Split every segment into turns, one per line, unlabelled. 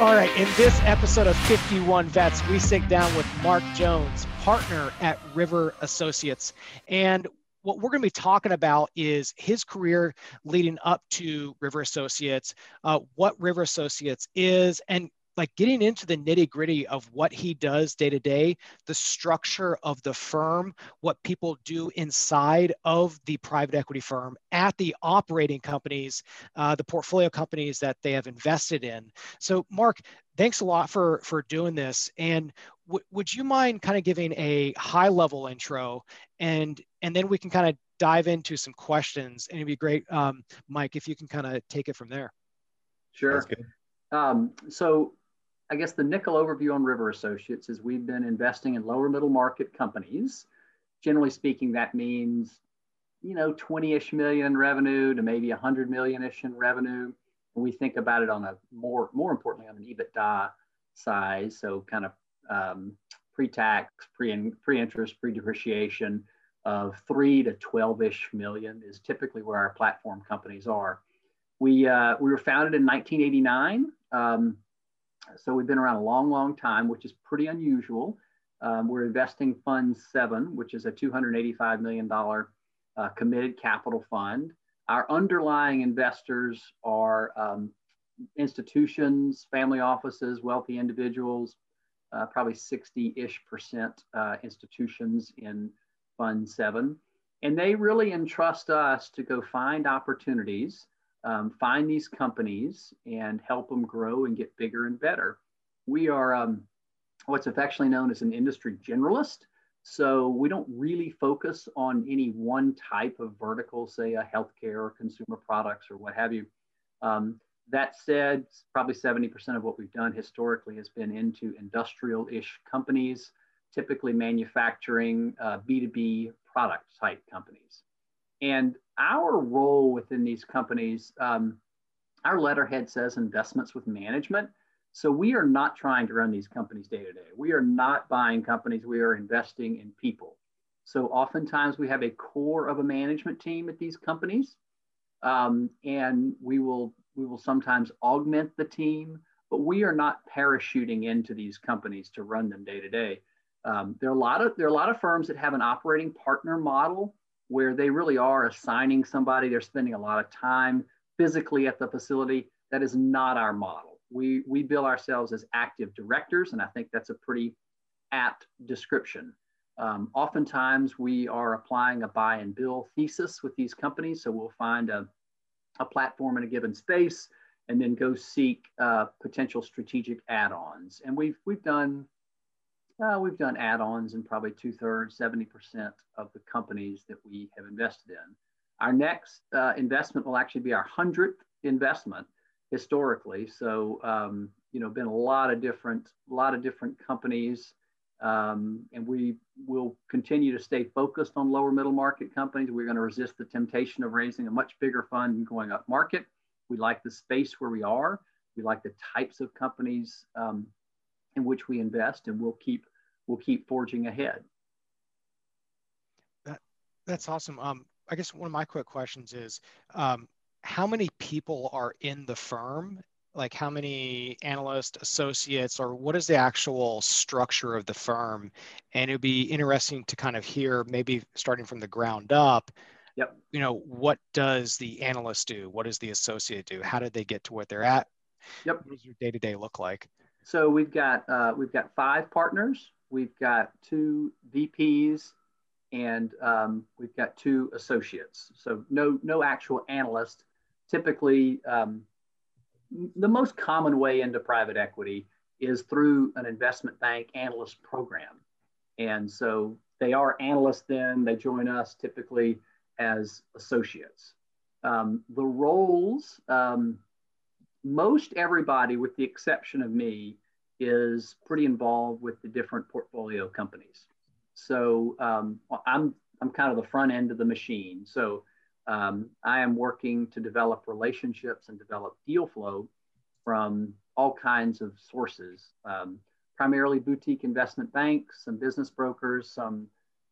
All right, in this episode of 51 Vets, we sit down with Mark Jones, partner at River Associates. And what we're going to be talking about is his career leading up to River Associates, uh, what River Associates is, and like getting into the nitty gritty of what he does day to day, the structure of the firm, what people do inside of the private equity firm at the operating companies, uh, the portfolio companies that they have invested in. So, Mark, thanks a lot for for doing this. And w- would you mind kind of giving a high level intro, and and then we can kind of dive into some questions. And it'd be great, um, Mike, if you can kind of take it from there.
Sure. Um, so I guess the nickel overview on River Associates is we've been investing in lower middle market companies. Generally speaking, that means, you know, 20-ish million in revenue to maybe 100 million-ish in revenue. And we think about it on a more, more importantly, on an EBITDA size. So kind of um, pre-tax, pre, pre-interest, pre-depreciation of three to 12-ish million is typically where our platform companies are. We, uh, we were founded in 1989. Um, so we've been around a long, long time, which is pretty unusual. Um, we're investing Fund 7, which is a $285 million uh, committed capital fund. Our underlying investors are um, institutions, family offices, wealthy individuals, uh, probably 60 ish percent uh, institutions in Fund 7. And they really entrust us to go find opportunities um, find these companies and help them grow and get bigger and better. We are um, what's affectionately known as an industry generalist. So we don't really focus on any one type of vertical, say a healthcare or consumer products or what have you. Um, that said, probably 70% of what we've done historically has been into industrial-ish companies, typically manufacturing uh, B2B product type companies. And our role within these companies, um, our letterhead says investments with management. So we are not trying to run these companies day to day. We are not buying companies. We are investing in people. So oftentimes we have a core of a management team at these companies, um, and we will we will sometimes augment the team, but we are not parachuting into these companies to run them day to day. Um, there are a lot of there are a lot of firms that have an operating partner model where they really are assigning somebody, they're spending a lot of time physically at the facility. That is not our model. We, we bill ourselves as active directors, and I think that's a pretty apt description. Um, oftentimes, we are applying a buy and build thesis with these companies. So we'll find a, a platform in a given space and then go seek uh, potential strategic add ons. And we've, we've done uh, we've done add-ons in probably two thirds, 70% of the companies that we have invested in. Our next uh, investment will actually be our 100th investment historically. So, um, you know, been a lot of different, lot of different companies. Um, and we will continue to stay focused on lower middle market companies. We're going to resist the temptation of raising a much bigger fund and going up market. We like the space where we are. We like the types of companies um, in which we invest, and we'll keep we'll keep forging ahead.
That that's awesome. Um, I guess one of my quick questions is, um, how many people are in the firm? Like how many analysts, associates, or what is the actual structure of the firm? And it'd be interesting to kind of hear, maybe starting from the ground up,
Yep.
You know, what does the analyst do? What does the associate do? How did they get to what they're at?
Yep.
What does your day to day look like?
So we've got uh, we've got five partners. We've got two VPs, and um, we've got two associates. So no no actual analyst. Typically, um, the most common way into private equity is through an investment bank analyst program, and so they are analysts. Then they join us typically as associates. Um, the roles um, most everybody, with the exception of me, is pretty involved with the different portfolio companies. So um, I'm I'm kind of the front end of the machine. So um, I am working to develop relationships and develop deal flow from all kinds of sources, um, primarily boutique investment banks, some business brokers, some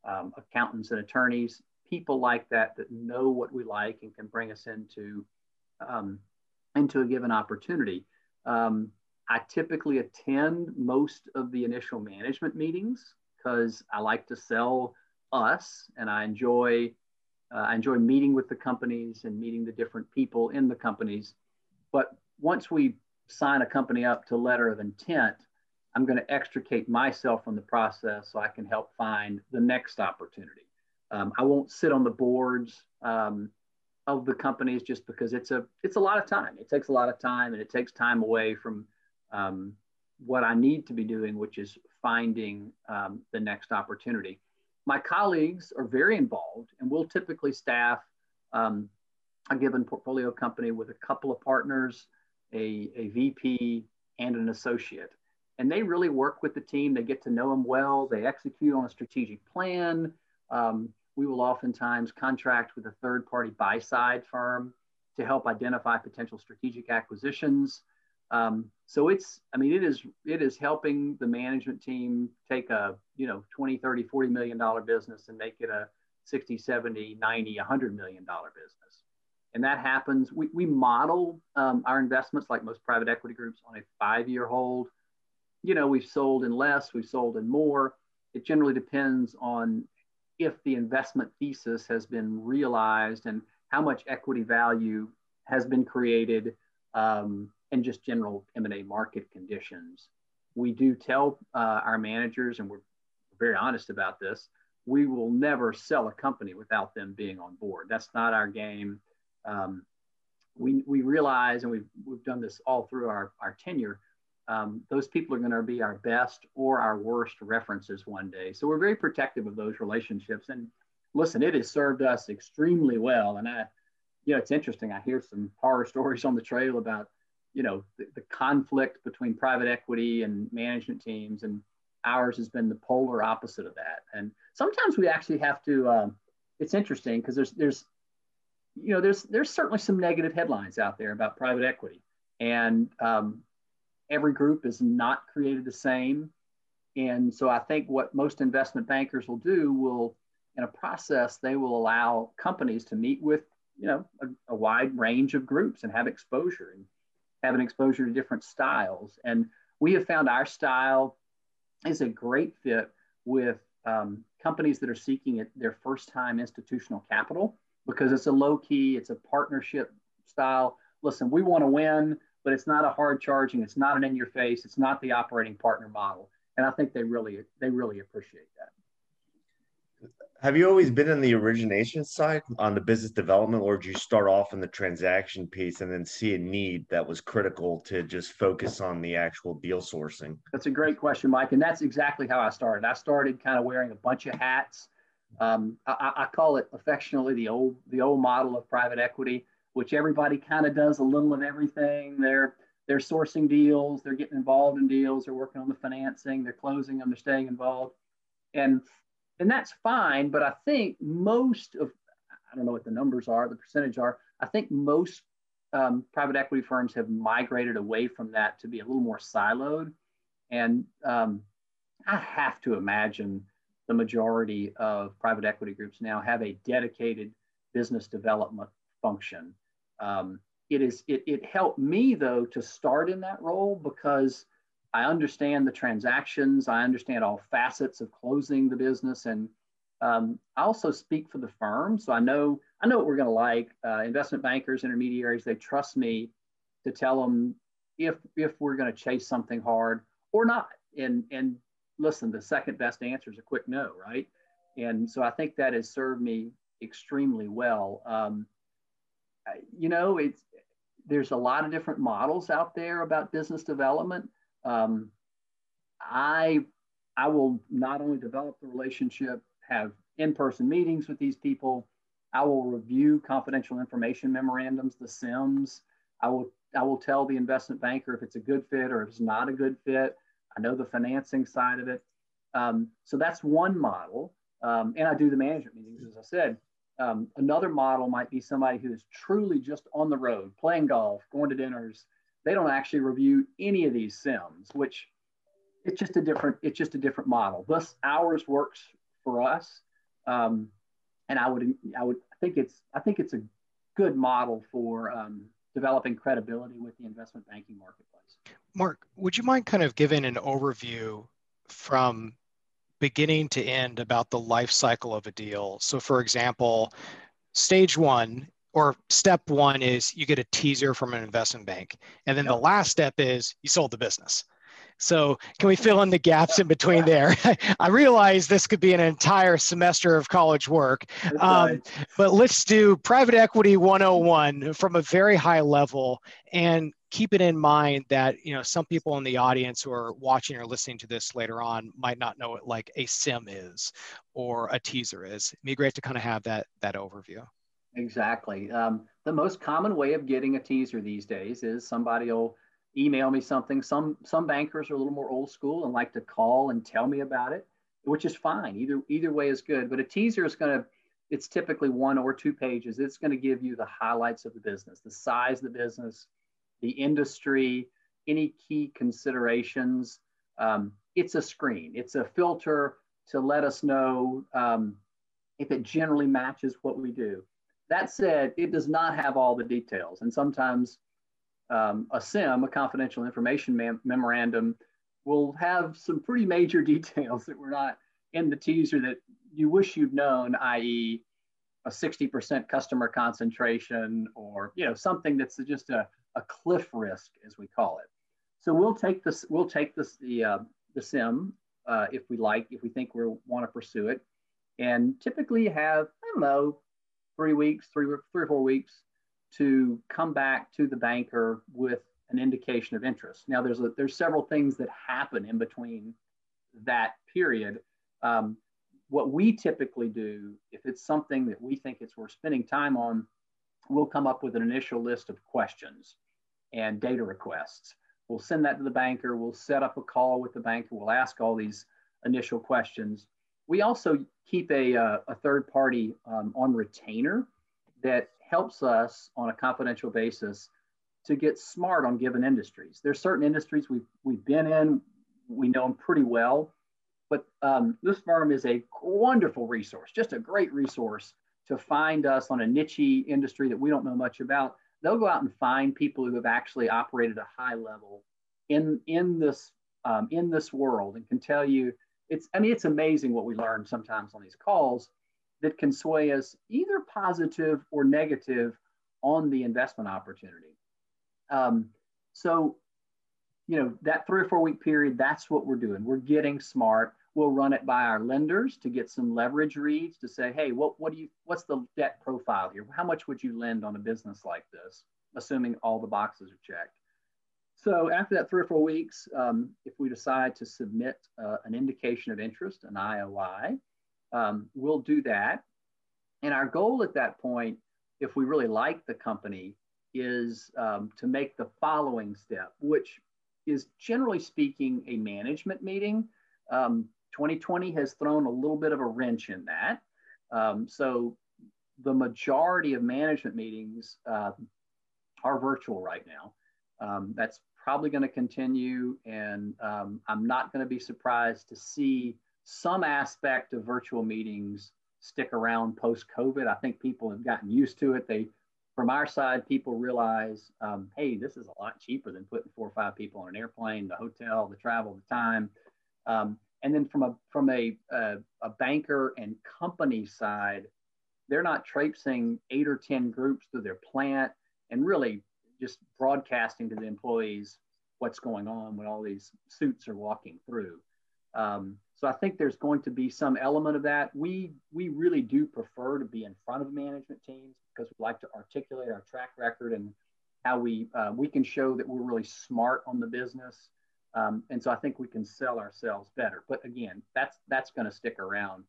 um, accountants and attorneys, people like that that know what we like and can bring us into um, into a given opportunity. Um, I typically attend most of the initial management meetings because I like to sell us and I enjoy uh, I enjoy meeting with the companies and meeting the different people in the companies. But once we sign a company up to letter of intent, I'm going to extricate myself from the process so I can help find the next opportunity. Um, I won't sit on the boards um, of the companies just because it's a it's a lot of time. It takes a lot of time and it takes time away from um, what I need to be doing, which is finding um, the next opportunity. My colleagues are very involved, and we'll typically staff um, a given portfolio company with a couple of partners, a, a VP, and an associate. And they really work with the team. They get to know them well. They execute on a strategic plan. Um, we will oftentimes contract with a third party buy side firm to help identify potential strategic acquisitions. Um, so it's, I mean, it is, it is helping the management team take a, you know, 20, 30, 40 million dollar business and make it a 60, 70, 90, 100 million dollar business. And that happens. We, we model um, our investments like most private equity groups on a five year hold. You know, we've sold in less, we've sold in more. It generally depends on if the investment thesis has been realized and how much equity value has been created um, and just general M&A market conditions. We do tell uh, our managers, and we're very honest about this, we will never sell a company without them being on board. That's not our game. Um, we, we realize, and we've, we've done this all through our, our tenure, um, those people are going to be our best or our worst references one day. So we're very protective of those relationships. And listen, it has served us extremely well. And I, you know, it's interesting. I hear some horror stories on the trail about, you know, the, the conflict between private equity and management teams, and ours has been the polar opposite of that. And sometimes we actually have to. Um, it's interesting because there's there's, you know, there's there's certainly some negative headlines out there about private equity, and um, every group is not created the same. And so I think what most investment bankers will do will, in a process, they will allow companies to meet with, you know, a, a wide range of groups and have exposure and have an exposure to different styles. And we have found our style is a great fit with um, companies that are seeking it, their first time institutional capital because it's a low key, it's a partnership style. Listen, we want to win but it's not a hard charging. It's not an in your face. It's not the operating partner model. And I think they really they really appreciate that.
Have you always been in the origination side on the business development, or did you start off in the transaction piece and then see a need that was critical to just focus on the actual deal sourcing?
That's a great question, Mike. And that's exactly how I started. I started kind of wearing a bunch of hats. Um, I, I call it affectionately the old the old model of private equity which everybody kind of does a little of everything. They're they're sourcing deals, they're getting involved in deals, they're working on the financing, they're closing them, they're staying involved, and and that's fine. But I think most of I don't know what the numbers are, the percentage are. I think most um, private equity firms have migrated away from that to be a little more siloed, and um, I have to imagine the majority of private equity groups now have a dedicated business development function um, it is it, it helped me though to start in that role because I understand the transactions, I understand all facets of closing the business, and um, I also speak for the firm, so I know I know what we're going to like. Uh, investment bankers, intermediaries, they trust me to tell them if if we're going to chase something hard or not. And and listen, the second best answer is a quick no, right? And so I think that has served me extremely well. Um, you know, it's there's a lot of different models out there about business development. Um, I I will not only develop the relationship, have in-person meetings with these people. I will review confidential information memorandums, the CIMs. I will I will tell the investment banker if it's a good fit or if it's not a good fit. I know the financing side of it. Um, so that's one model. Um, and I do the management meetings, as I said. Um, another model might be somebody who is truly just on the road, playing golf, going to dinners. They don't actually review any of these CIMs, which it's just a different it's just a different model. Thus, ours works for us, um, and I would I would I think it's I think it's a good model for um, developing credibility with the investment banking marketplace.
Mark, would you mind kind of giving an overview from beginning to end about the life cycle of a deal? So, for example, stage one or step one is you get a teaser from an investment bank. And then yep. the last step is you sold the business. So can we fill in the gaps in between there? I realize this could be an entire semester of college work, um, but let's do private equity 101 from a very high level and keep it in mind that you know some people in the audience who are watching or listening to this later on might not know what like a CIM is or a teaser is. It'd be great to kind of have that that overview.
Exactly. Um, the most common way of getting a teaser these days is somebody will email me something. Some some bankers are a little more old school and like to call and tell me about it, which is fine. Either either way is good. But a teaser is going to it's typically one or two pages. It's going to give you the highlights of the business, the size of the business, the industry, any key considerations. Um, it's a screen. It's a filter to let us know um, if it generally matches what we do. That said, it does not have all the details, and sometimes um, a CIM, a confidential information mem- memorandum, will have some pretty major details that were not in the teaser that you wish you'd known, i.e., a 60% customer concentration or you know something that's just a, a cliff risk as we call it. So we'll take this we'll take this the uh, the CIM uh, if we like if we think we want to pursue it, and typically have I don't know three weeks three three or four weeks to come back to the banker with an indication of interest. Now, there's a, there's several things that happen in between that period. Um, what we typically do, if it's something that we think it's worth spending time on, we'll come up with an initial list of questions and data requests. We'll send that to the banker. We'll set up a call with the banker. We'll ask all these initial questions. We also keep a, uh, a third party um, on retainer that helps us on a confidential basis to get smart on given industries. There's certain industries we've, we've been in, we know them pretty well, but um, this firm is a wonderful resource, just a great resource to find us on a niche industry that we don't know much about. They'll go out and find people who have actually operated a high level in, in, this, um, in this world and can tell you, it's, I mean, it's amazing what we learn sometimes on these calls that can sway us either positive or negative on the investment opportunity. Um, so, you know, that three or four week period, that's what we're doing. We're getting smart. We'll run it by our lenders to get some leverage reads to say, hey, what, what do you, what's the debt profile here? How much would you lend on a business like this, assuming all the boxes are checked? So after that three or four weeks, um, if we decide to submit uh, an indication of interest, an IOI, um, we'll do that. And our goal at that point, if we really like the company, is um, to make the following step, which is generally speaking a management meeting. Um, 2020 has thrown a little bit of a wrench in that. Um, so the majority of management meetings uh, are virtual right now. Um, that's probably going to continue, and um, I'm not going to be surprised to see some aspect of virtual meetings stick around post COVID. I think people have gotten used to it. They, from our side, people realize, um, hey, this is a lot cheaper than putting four or five people on an airplane, the hotel, the travel, the time. Um, and then from a from a, a, a banker and company side, they're not traipsing eight or ten groups through their plant and really just broadcasting to the employees what's going on when all these suits are walking through. Um, so I think there's going to be some element of that. We we really do prefer to be in front of management teams because we like to articulate our track record and how we uh, we can show that we're really smart on the business. Um, and so I think we can sell ourselves better. But again, that's that's going to stick around.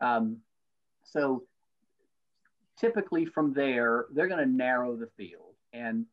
Um, so typically from there, they're going to narrow the field and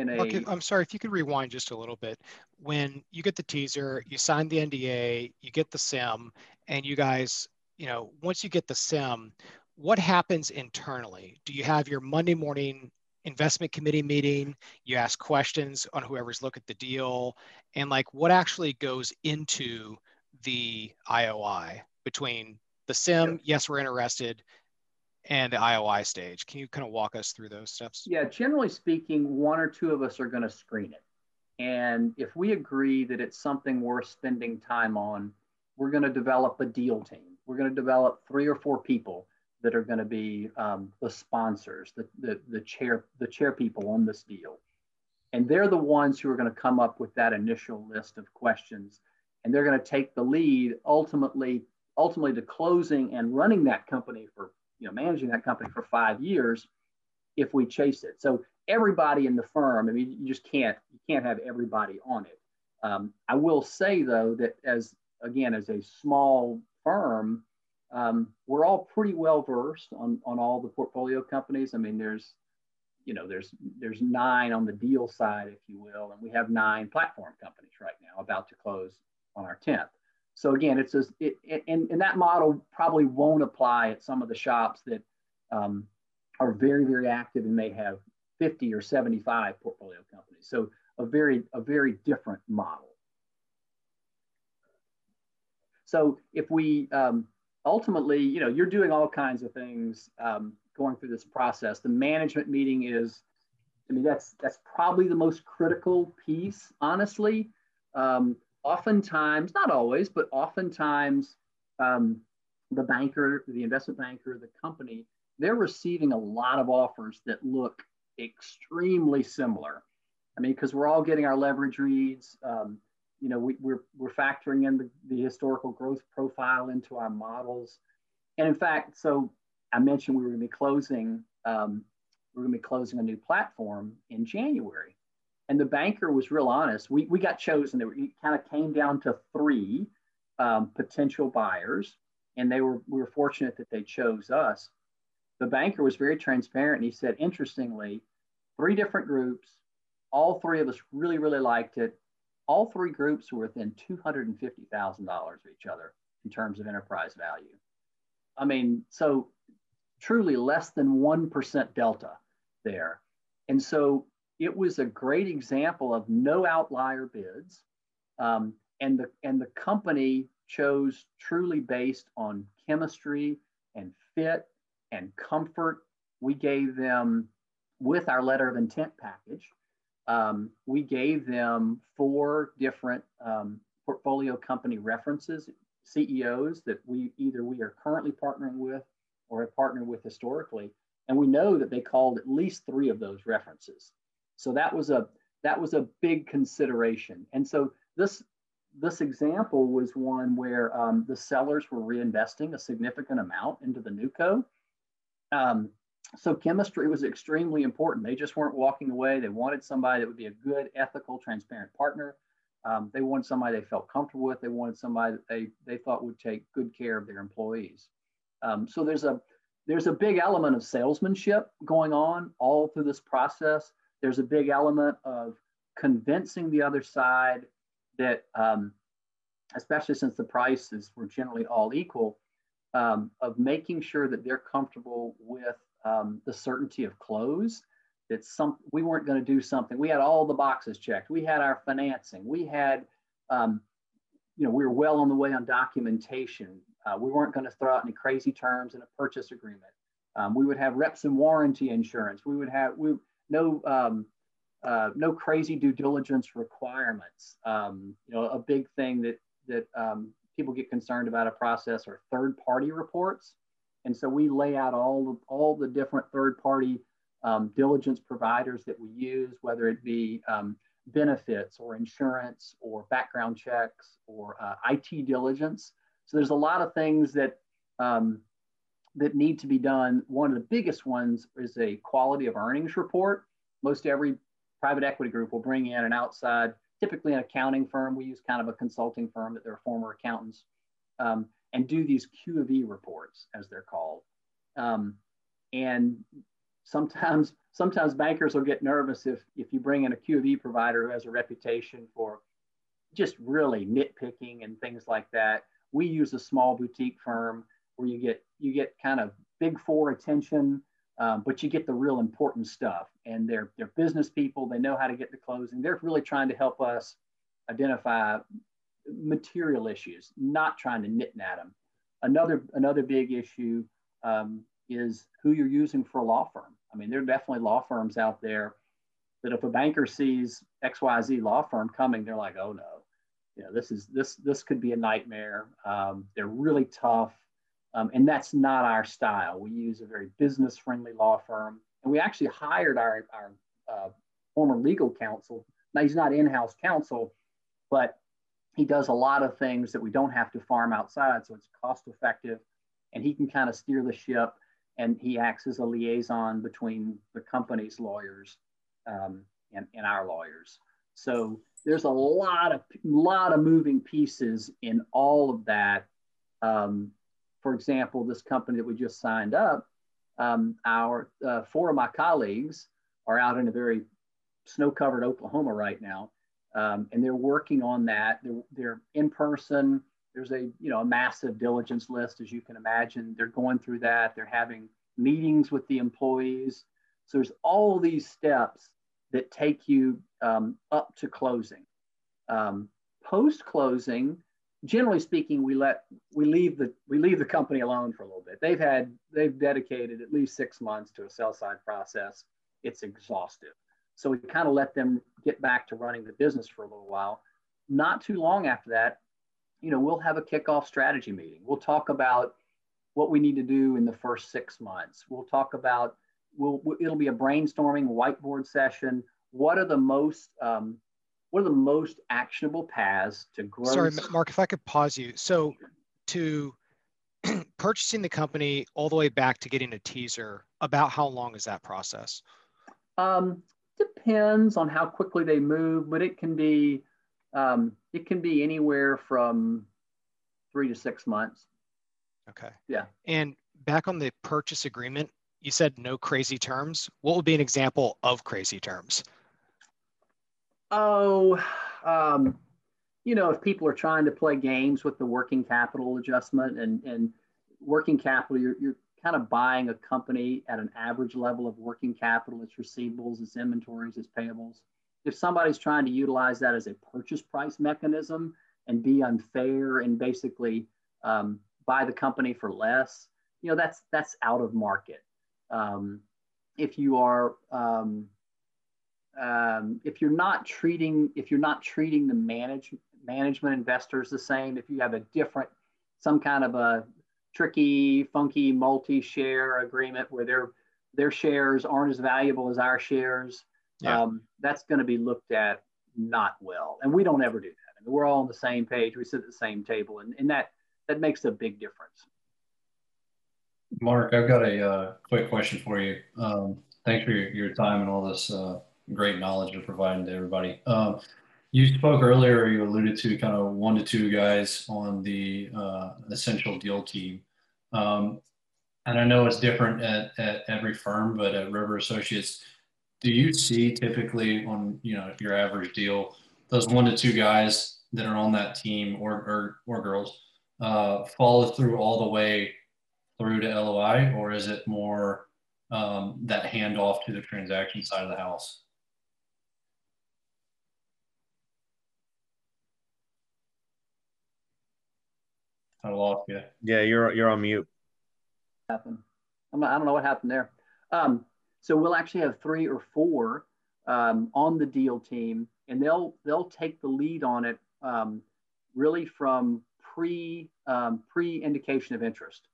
in a.
Okay, I'm sorry if you could rewind just a little bit. When you get the teaser, you sign the NDA, you get the CIM, and you guys, you know, once you get the CIM, what happens internally? Do you have your Monday morning investment committee meeting? You ask questions on whoever's look at the deal, and like what actually goes into the IOI between the CIM, yes, we're interested, and the IOI stage. Can you kind of walk us through those steps?
Yeah, generally speaking, one or two of us are going to screen it. And if we agree that it's something worth spending time on, we're going to develop a deal team. We're going to develop three or four people that are going to be um, the sponsors, the, the, the chair, the chair people on this deal. And they're the ones who are going to come up with that initial list of questions. And they're going to take the lead ultimately, ultimately to closing and running that company for, you know, managing that company for five years if we chase it. So everybody in the firm, I mean, you just can't, you can't have everybody on it. Um, I will say though, that as, again, as a small firm, um, we're all pretty well versed on, on all the portfolio companies. I mean, there's, you know, there's there's nine on the deal side, if you will, and we have nine platform companies right now about to close on our 10th. So again, it's a, it, and, and that model probably won't apply at some of the shops that um, are very, very active and may have 50 or 75 portfolio companies. So a very, a very different model. So if we um, ultimately, you know, you're doing all kinds of things um, going through this process. The management meeting is, I mean, that's that's probably the most critical piece, honestly. Um, oftentimes, not always, but oftentimes, um, the banker, the investment banker, the company, they're receiving a lot of offers that look extremely similar. I mean, because we're all getting our leverage reads. Um, you know, we, are we're, we're factoring in the, the historical growth profile into our models. And in fact, so I mentioned we were going to be closing, um, we are going to be closing a new platform in January. And the banker was real honest. We, we got chosen. It kind of came down to three um, potential buyers, and they were we were fortunate that they chose us. The banker was very transparent, and he said, interestingly, three different groups, all three of us really really liked it all three groups were within $250,000 of each other in terms of enterprise value. I mean, so truly less than 1% delta there. And so it was a great example of no outlier bids. Um, and, the, and the company chose truly based on chemistry and fit and comfort. We gave them, with our letter of intent package, um, we gave them four different um, portfolio company references, CEOs that we either we are currently partnering with or have partnered with historically, and we know that they called at least three of those references. So that was a that was a big consideration. And so this this example was one where um, the sellers were reinvesting a significant amount into the NewCo. Um, so chemistry was extremely important. They just weren't walking away. They wanted somebody that would be a good, ethical, transparent partner. Um, they wanted somebody they felt comfortable with. They wanted somebody that they, they thought would take good care of their employees. Um, so there's a there's a big element of salesmanship going on all through this process. There's a big element of convincing the other side that, um, especially since the prices were generally all equal, um, of making sure that they're comfortable with um, the certainty of close. That some we weren't going to do something. We had all the boxes checked. We had our financing. We had, um, you know, we were well on the way on documentation. Uh, we weren't going to throw out any crazy terms in a purchase agreement. Um, we would have reps and warranty insurance. We would have we no um, uh, no crazy due diligence requirements. Um, you know, a big thing that that um, people get concerned about a process are third party reports. And so we lay out all the, all the different third party um, diligence providers that we use, whether it be um, benefits or insurance or background checks or uh, IT diligence. So there's a lot of things that um, that need to be done. One of the biggest ones is a quality of earnings report. Most every private equity group will bring in an outside, typically an accounting firm. We use kind of a consulting firm that they're former accountants. Um, and do these Q of E reports, as they're called. Um, and sometimes, sometimes bankers will get nervous if, if you bring in a Q of E provider who has a reputation for just really nitpicking and things like that. We use a small boutique firm where you get you get kind of big four attention, um, but you get the real important stuff. And they're they're business people. They know how to get the closing. They're really trying to help us identify material issues, not trying to nit at them. Another, another big issue um, is who you're using for a law firm. I mean, there are definitely law firms out there that if a banker sees XYZ law firm coming, they're like, oh no, you know, this is this this could be a nightmare. Um, they're really tough, um, and that's not our style. We use a very business friendly law firm, and we actually hired our our uh, former legal counsel. Now he's not in house counsel, but he does a lot of things that we don't have to farm outside, so it's cost effective, and he can kind of steer the ship. And he acts as a liaison between the company's lawyers um, and, and our lawyers. So there's a lot of lot of moving pieces in all of that. Um, for example, this company that we just signed up, um, our uh, four of my colleagues are out in a very snow-covered Oklahoma right now, um, and they're working on that. They're, they're in person. There's a you know a massive diligence list, as you can imagine. They're going through that. They're having meetings with the employees. So there's all these steps that take you um, up to closing. Um, Post closing, generally speaking, we let we leave the we leave the company alone for a little bit. They've had they've dedicated at least six months to a sell side process. It's exhaustive, so we kind of let them get back to running the business for a little while. Not too long after that, you know, we'll have a kickoff strategy meeting. We'll talk about what we need to do in the first six months. We'll talk about we'll, it'll be a brainstorming whiteboard session. What are the most um, what are the most actionable paths to grow?
Sorry, Mark, if I could pause you. So to purchasing the company all the way back to getting a teaser, about how long is that process?
Um, depends on how quickly they move, but it can be um, it can be anywhere from three to six months.
Okay.
Yeah.
And back on the purchase agreement, you said no crazy terms. What would be an example of crazy terms?
Oh, um, you know, if people are trying to play games with the working capital adjustment and, and working capital, you're, you're kind of buying a company at an average level of working capital, its receivables, its inventories, its payables. If somebody's trying to utilize that as a purchase price mechanism and be unfair and basically um, buy the company for less, you know, that's that's out of market. Um, if you are um, um, if you're not treating if you're not treating the manage, management investors the same, if you have a different some kind of a tricky, funky multi-share agreement where their their shares aren't as valuable as our shares, yeah. um, that's going to be looked at not well. And we don't ever do that. I mean, we're all on the same page. We sit at the same table, and, and that that makes a big difference.
Mark, I've got a uh, quick question for you. Um, thanks for your, your, time and all this uh, great knowledge you're providing to everybody. Um, you spoke earlier, you alluded to kind of one to two guys on the uh, essential deal team. Um, and I know it's different at, at every firm, but at River Associates, do you see typically on you know your average deal those one to two guys that are on that team or or, or girls uh, follow through all the way through to LOI, or is it more um, that handoff to the transaction side of the house? I lost you.
Yeah, you're you're on mute.
Happen. I'm not, I don't know what happened there. Um, so we'll actually have three or four um, on the deal team, and they'll they'll take the lead on it um, really from pre um, pre indication of interest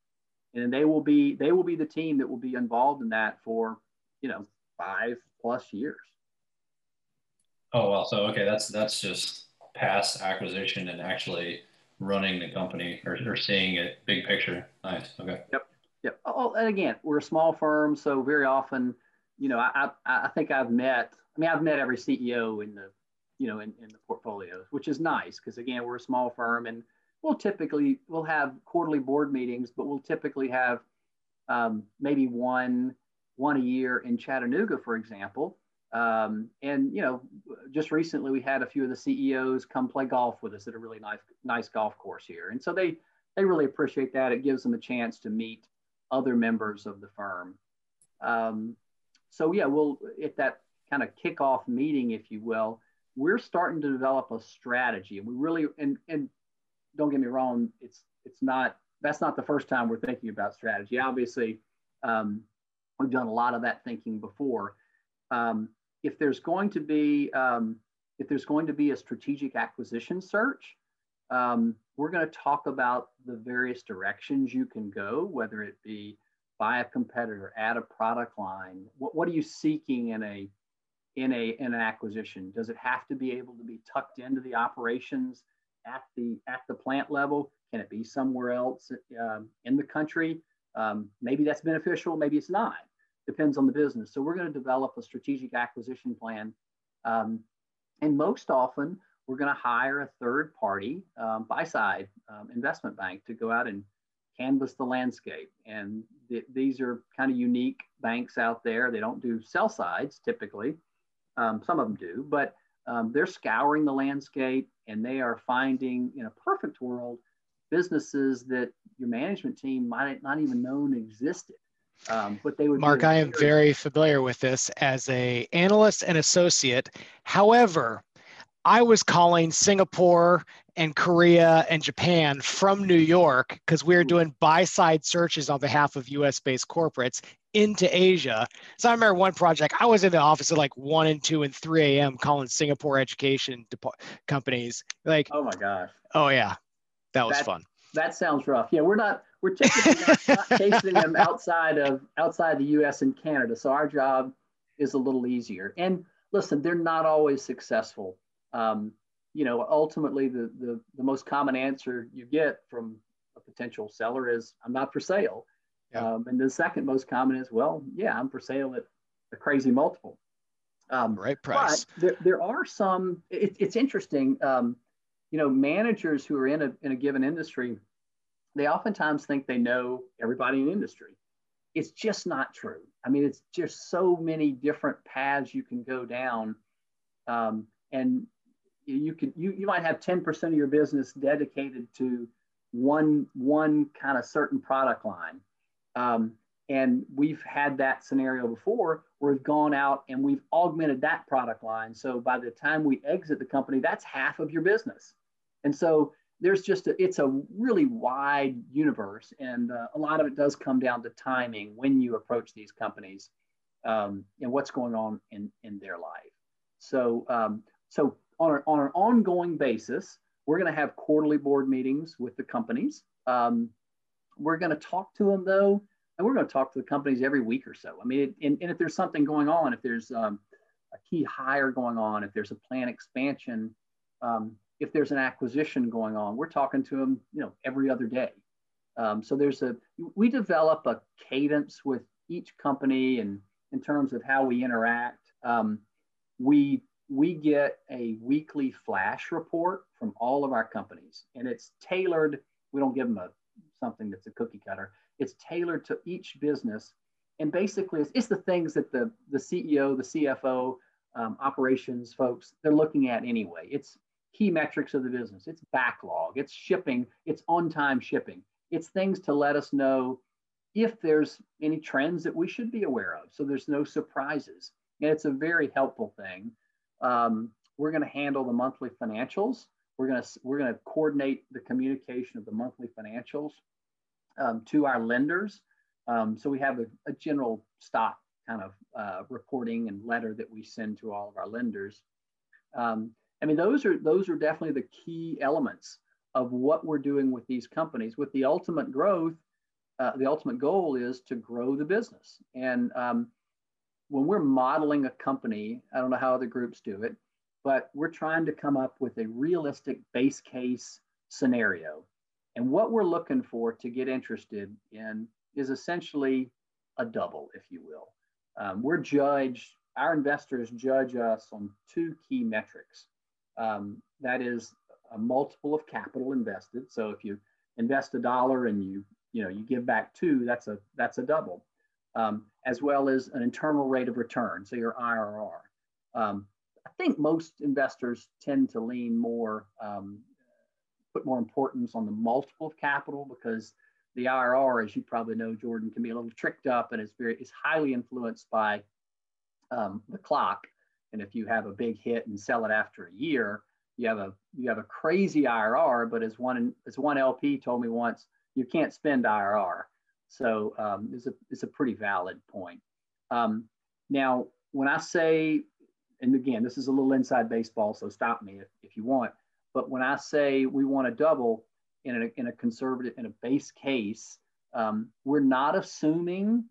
and they will be they will be the team that will be involved in that for you know five plus years
oh well so okay that's that's just past acquisition and actually running the company or, or seeing it big picture. Nice. Okay.
Yep. Yep. Oh and again we're a small firm so very often you know i i, I think i've met i mean i've met every ceo in the you know in, in the portfolios which is nice because again we're a small firm and we'll typically we'll have quarterly board meetings, but we'll typically have um, maybe one one a year in Chattanooga, for example. Um, and you know, just recently we had a few of the CEOs come play golf with us at a really nice nice golf course here, and so they they really appreciate that. It gives them a chance to meet other members of the firm. Um, so yeah, we'll at that kind of kickoff meeting, if you will, we're starting to develop a strategy, and we really and and don't get me wrong, it's it's not that's not the first time we're thinking about strategy. Obviously, Um, we've done a lot of that thinking before. Um, if there's going to be um, if there's going to be a strategic acquisition search, um, we're going to talk about the various directions you can go, whether it be buy a competitor, add a product line. What, what are you seeking in a in a in an acquisition? Does it have to be able to be tucked into the operations at the at the plant level? Can it be somewhere else um, in the country? Um, maybe that's beneficial, maybe it's not. Depends on the business. So we're going to develop a strategic acquisition plan, um, and most often we're going to hire a third party um, buy side um, investment bank to go out and canvas the landscape. And th- these are kind of unique banks out there. They don't do sell sides typically. Um, some of them do, but um, they're scouring the landscape and they are finding, in a perfect world, businesses that your management team might not even known existed. Um, but they would
Mark, I am very familiar with this as a analyst and associate. However, I was calling Singapore and Korea and Japan from New York because we were doing buy side searches on behalf of US based corporates into Asia. So I remember one project, I was in the office at like 1 and 2 and 3 a.m. calling Singapore education companies. Like,
oh my gosh.
Oh, yeah. That was that, fun.
That sounds rough. Yeah, we're not, we're typically not, not chasing them outside of outside the US and Canada. So our job is a little easier. And listen, they're not always successful um, you know, ultimately the, the, the most common answer you get from a potential seller is, I'm not for sale. Yeah. Um, and the second most common is, well, yeah, I'm for sale at a crazy multiple.
Um, right price.
But there, there are some, it, it's interesting, um, you know, managers who are in a, in a given industry, they oftentimes think they know everybody in industry. It's just not true. I mean, it's just so many different paths you can go down. Um, and you could you, you might have 10% of your business dedicated to one one kind of certain product line um, and we've had that scenario before where we've gone out and we've augmented that product line so by the time we exit the company that's half of your business and so there's just a, it's a really wide universe and uh, a lot of it does come down to timing when you approach these companies um, and what's going on in in their life so um, so on, a, on an ongoing basis, we're going to have quarterly board meetings with the companies. Um, we're going to talk to them though, and we're going to talk to the companies every week or so. I mean, it, and, and, if there's something going on, if there's um, a key hire going on, if there's a plan expansion, um, if there's an acquisition going on, we're talking to them, you know, every other day. Um, so there's a we develop a cadence with each company and in terms of how we interact. Um, we we get a weekly flash report from all of our companies and it's tailored we don't give them a something that's a cookie cutter it's tailored to each business and basically it's, it's the things that the the ceo the cfo um, operations folks they're looking at anyway it's key metrics of the business it's backlog it's shipping it's on time shipping it's things to let us know if there's any trends that we should be aware of so there's no surprises and it's a very helpful thing um, we're going to handle the monthly financials. We're going to we're going to coordinate the communication of the monthly financials um, to our lenders. Um, so we have a, a, general stock kind of uh, reporting and letter that we send to all of our lenders. Um, I mean, those are those are definitely the key elements of what we're doing with these companies. With the ultimate growth, uh, the ultimate goal is to grow the business. And um, when we're modeling a company, I don't know how other groups do it, but we're trying to come up with a realistic base case scenario. And what we're looking for to get interested in is essentially a double, if you will. Um, we're judged, our investors judge us on two key metrics. Um, that is a multiple of capital invested. So if you invest a dollar and you, you know, you give back two, that's a that's a double um, as well as an internal rate of return, so your IRR. Um, I think most investors tend to lean more, um, put more importance on the multiple of capital because the IRR, as you probably know, Jordan, can be a little tricked up and is very is highly influenced by um, the clock. And if you have a big hit and sell it after a year, you have a you have a crazy IRR. But as one as one LP told me once, you can't spend IRR. So um, it's a it's a pretty valid point. Um, now, when I say, and again, this is a little inside baseball, so stop me if, if you want. But when I say we want to double in a, in a conservative, in a base case, um, we're not assuming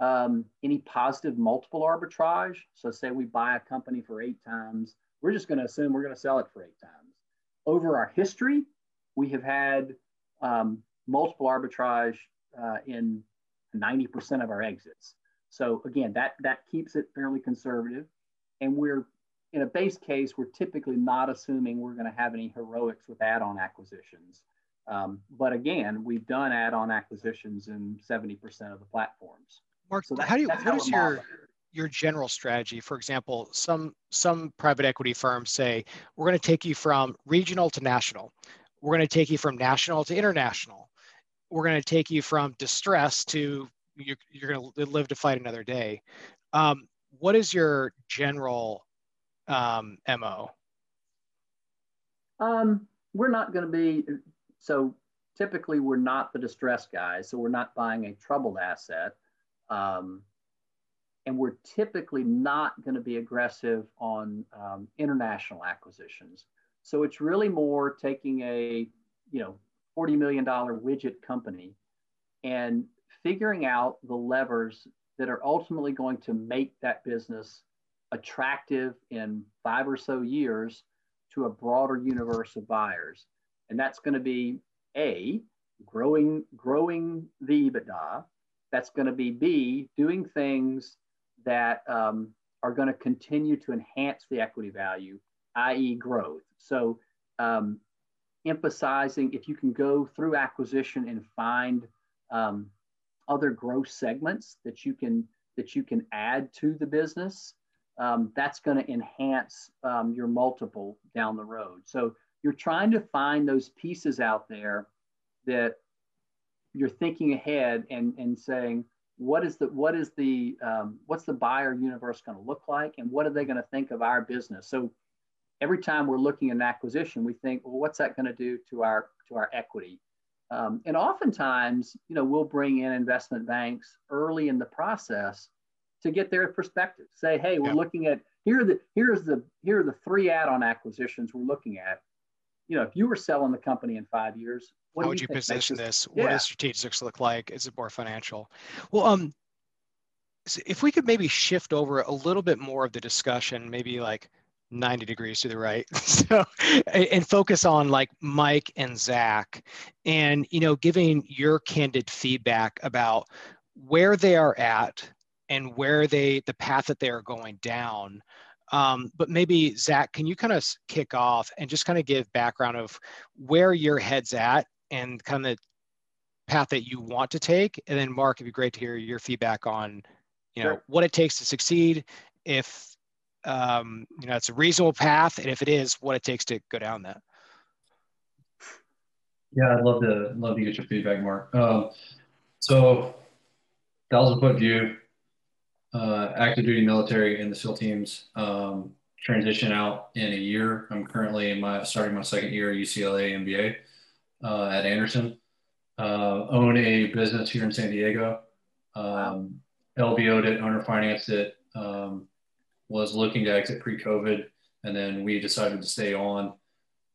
um, any positive multiple arbitrage. So say we buy a company for eight times, we're just going to assume we're going to sell it for eight times. Over our history, we have had um, multiple arbitrage uh, in 90% of our exits. So again, that, that keeps it fairly conservative. And we're in a base case, we're typically not assuming we're going to have any heroics with add-on acquisitions. Um, but again, we've done add-on acquisitions in 70% of the platforms.
Mark, so that, how do you, what is your, your general strategy? For example, some, some private equity firms say, we're going to take you from regional to national. We're going to take you from national to international. We're going to take you from distress to you're, you're going to live to fight another day. Um, what is your general um, MO?
Um, we're not going to be, so typically we're not the distress guys. So we're not buying a troubled asset. Um, and we're typically not going to be aggressive on um, international acquisitions. So it's really more taking a, you know, $40 million widget company and figuring out the levers that are ultimately going to make that business attractive in five or so years to a broader universe of buyers. And that's going to be A, growing, growing the EBITDA. That's going to be B, doing things that um, are going to continue to enhance the equity value, i.e., growth. So, um, emphasizing if you can go through acquisition and find um, other growth segments that you can that you can add to the business, um, that's going to enhance um, your multiple down the road. So you're trying to find those pieces out there that you're thinking ahead and, and saying, what is the what is the um, what's the buyer universe going to look like, and what are they going to think of our business? So every time we're looking at an acquisition, we think, well, what's that going to do to our to our equity? Um, and oftentimes, you know, we'll bring in investment banks early in the process to get their perspective. Say, hey, we're looking at here are the here's the here are the three add-on acquisitions we're looking at. You know, if you were selling the company in five years,
how would you, you position this? Yeah. What does strategics look like? Is it more financial? Well, um, if we could maybe shift over a little bit more of the discussion, maybe like 90 degrees to the right so and focus on like mike and zach and you know giving your candid feedback about where they are at and where they the path that they are going down um, but maybe zach can you kind of kick off and just kind of give background of where your head's at and kind of the path that you want to take. And then mark it'd be great to hear your feedback on you know sure. what it takes to succeed if um, you know it's a reasonable path and if it is what it takes to go down that.
Yeah i'd love to love to get your feedback mark. Um, so thousand foot view. Uh, active duty military and the SEAL teams um, transition out in a year. I'm currently in my starting my second year at UCLA MBA uh, at Anderson. Uh, own a business here in San Diego. Um, LBO'd it, owner financed it. Um, was looking to exit pre-COVID, and then we decided to stay on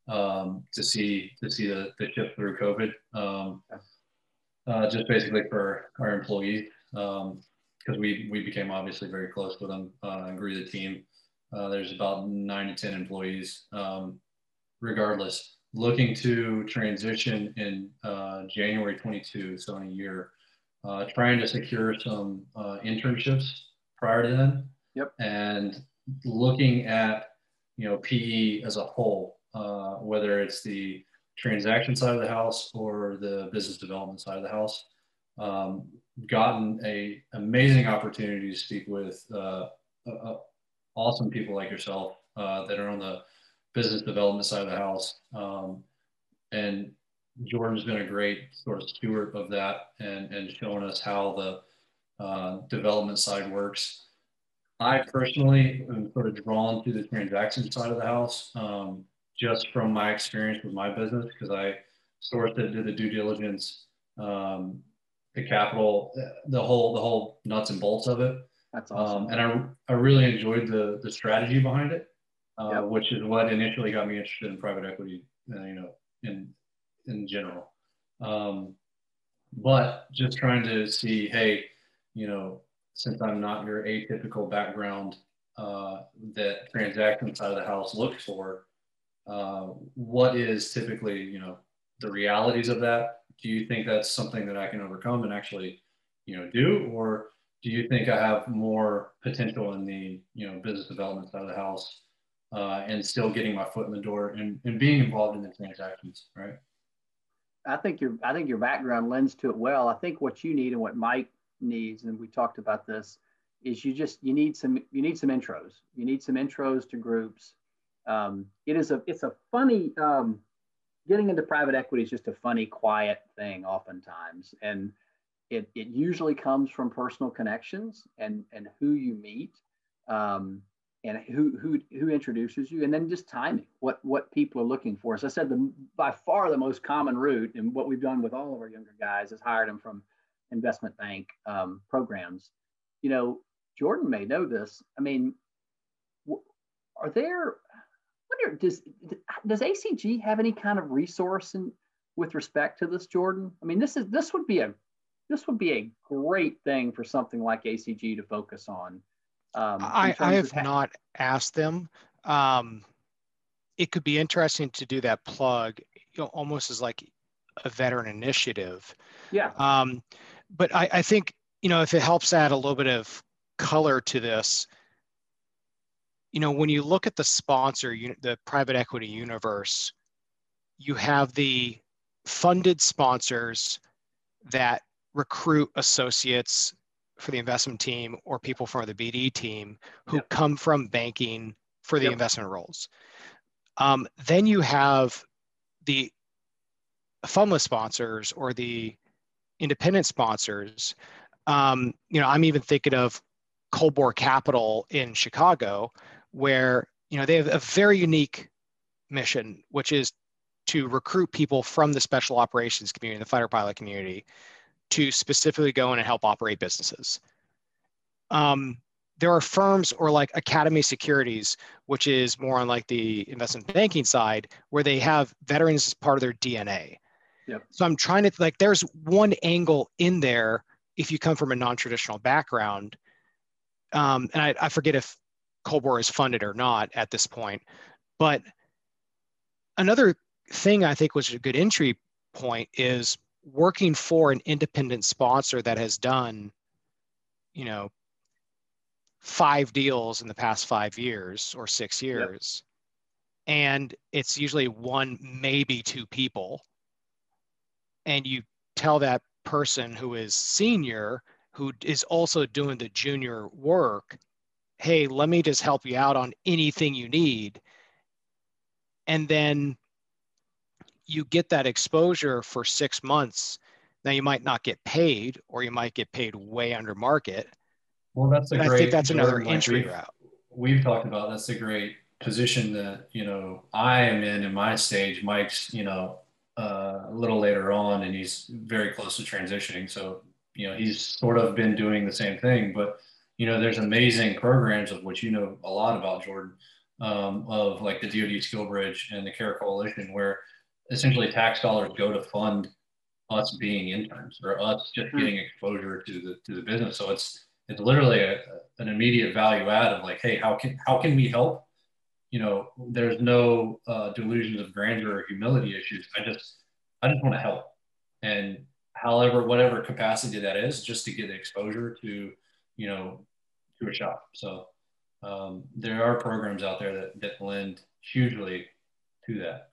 um, to see to see the, the shift through COVID. Um, uh, just basically for our employees. Um, because we we became obviously very close with them uh, and grew the team. Uh, there's about nine to ten employees. Um, regardless, looking to transition in uh, January 22, so in a year, uh, trying to secure some uh, internships prior to then.
Yep.
And looking at you know PE as a whole, uh, whether it's the transaction side of the house or the business development side of the house. Um, gotten a amazing opportunity to speak with uh, uh, awesome people like yourself uh, that are on the business development side of the house. Um, and Jordan's been a great sort of steward of that and, and showing us how the uh, development side works. I personally am sort of drawn to the transaction side of the house um, just from my experience with my business because I sourced it, did the due diligence, um, the capital, the whole the whole nuts and bolts of it.
That's awesome.
Um, and I I really enjoyed the the strategy behind it, uh, which is what initially got me interested in private equity. Uh, you know, in in general. Um, but just trying to see, hey, you know, since I'm not your atypical background uh, that transaction side of the house looks for, uh, what is typically, you know, the realities of that? Do you think that's something that I can overcome and actually, you know, do, or do you think I have more potential in the, you know, business development side of the house uh, and still getting my foot in the door and, and being involved in the transactions, right?
I think your I think your background lends to it well. I think what you need and what Mike needs, and we talked about this, is you just you need some you need some intros. You need some intros to groups. Um, it is a it's a funny um, getting into private equity is just a funny, quiet thing oftentimes, and it it usually comes from personal connections and and who you meet. Um, and who who who introduces you and then just timing what what people are looking for. As i said the by far the most common route and what we've done with all of our younger guys is hired them from investment bank um, programs. You know jordan may know this. I mean are there wonder does does acg have any kind of resource in with respect to this jordan? I mean this is this would be a this would be a great thing for something like acg to focus on
um, I, I have not asked them. Um, it could be interesting to do that plug, you know, almost as like a veteran initiative.
Yeah.
Um, but I, I think you know if it helps add a little bit of color to this, you know, when you look at the sponsor, the private equity universe, you have the funded sponsors that recruit associates for the investment team or people from the BD team who yep. come from banking for the yep. investment roles. Um, then you have the fundless sponsors or the independent sponsors. Um, you know, I'm even thinking of Cold Bore Capital in Chicago, where you know they have a very unique mission, which is to recruit people from the special operations community, the fighter pilot community, to specifically go in and help operate businesses. Um, there are firms or like Academy Securities, which is more on like the investment banking side, where they have veterans as part of their DNA.
Yep.
So I'm trying to like, there's one angle in there if you come from a non-traditional background. Um, and I, I forget if Cold Bore is funded or not at this point, but another thing I think was a good entry point is working for an independent sponsor that has done, you know, five deals in the past five years or six years. Yep. And it's usually one, maybe two people. And you tell that person who is senior, who is also doing the junior work, hey, let me just help you out on anything you need. And then you get that exposure for six months. Now you might not get paid, or you might get paid way under market.
Well, that's a great.
I think that's another entry
we've,
route.
We've talked about that's a great position that you know I am in in my stage. Mike's you know uh, a little later on, and he's very close to transitioning. So you know he's sort of been doing the same thing, but you know there's amazing programs of which you know a lot about Jordan um, of like the DoD SkillBridge and the CARE Coalition, where essentially tax dollars go to fund us being interns or us just hmm. getting exposure to the to the business. So it's it's literally a, an immediate value add of like, hey, how can how can we help? You know, there's no uh, delusions of grandeur or humility issues. I just I just want to help, and however whatever capacity that is, just to get exposure to you know to a shop. So um, there are programs out there that that lend hugely to that.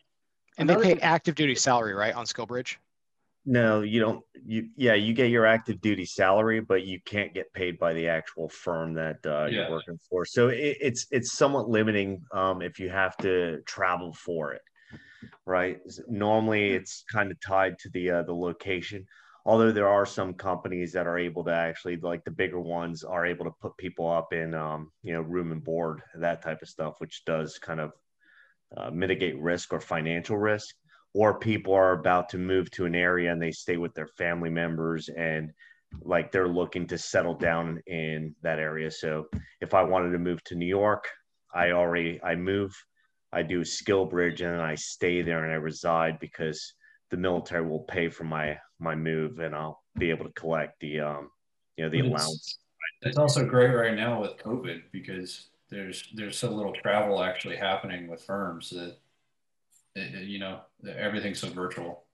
And they pay active duty salary, right, on SkillBridge?
No, you don't. You yeah, you get your active duty salary, but you can't get paid by the actual firm that uh, yeah. you're working for. So it, it's it's somewhat limiting um, if you have to travel for it, right? Normally, it's kind of tied to the uh, the location. Although there are some companies that are able to actually, like the bigger ones, are able to put people up in um, you know room and board that type of stuff, which does kind of uh, mitigate risk or financial risk. or people are about to move to an area and they stay with their family members and like they're looking to settle down in that area. So if I wanted to move to New York, I already I move, I do SkillBridge and then I stay there and I reside because the military will pay for my my move and I'll be able to collect the um you know the it's, allowance.
It's also great right now with COVID because there's there's so little travel actually happening with firms that you know everything's so virtual.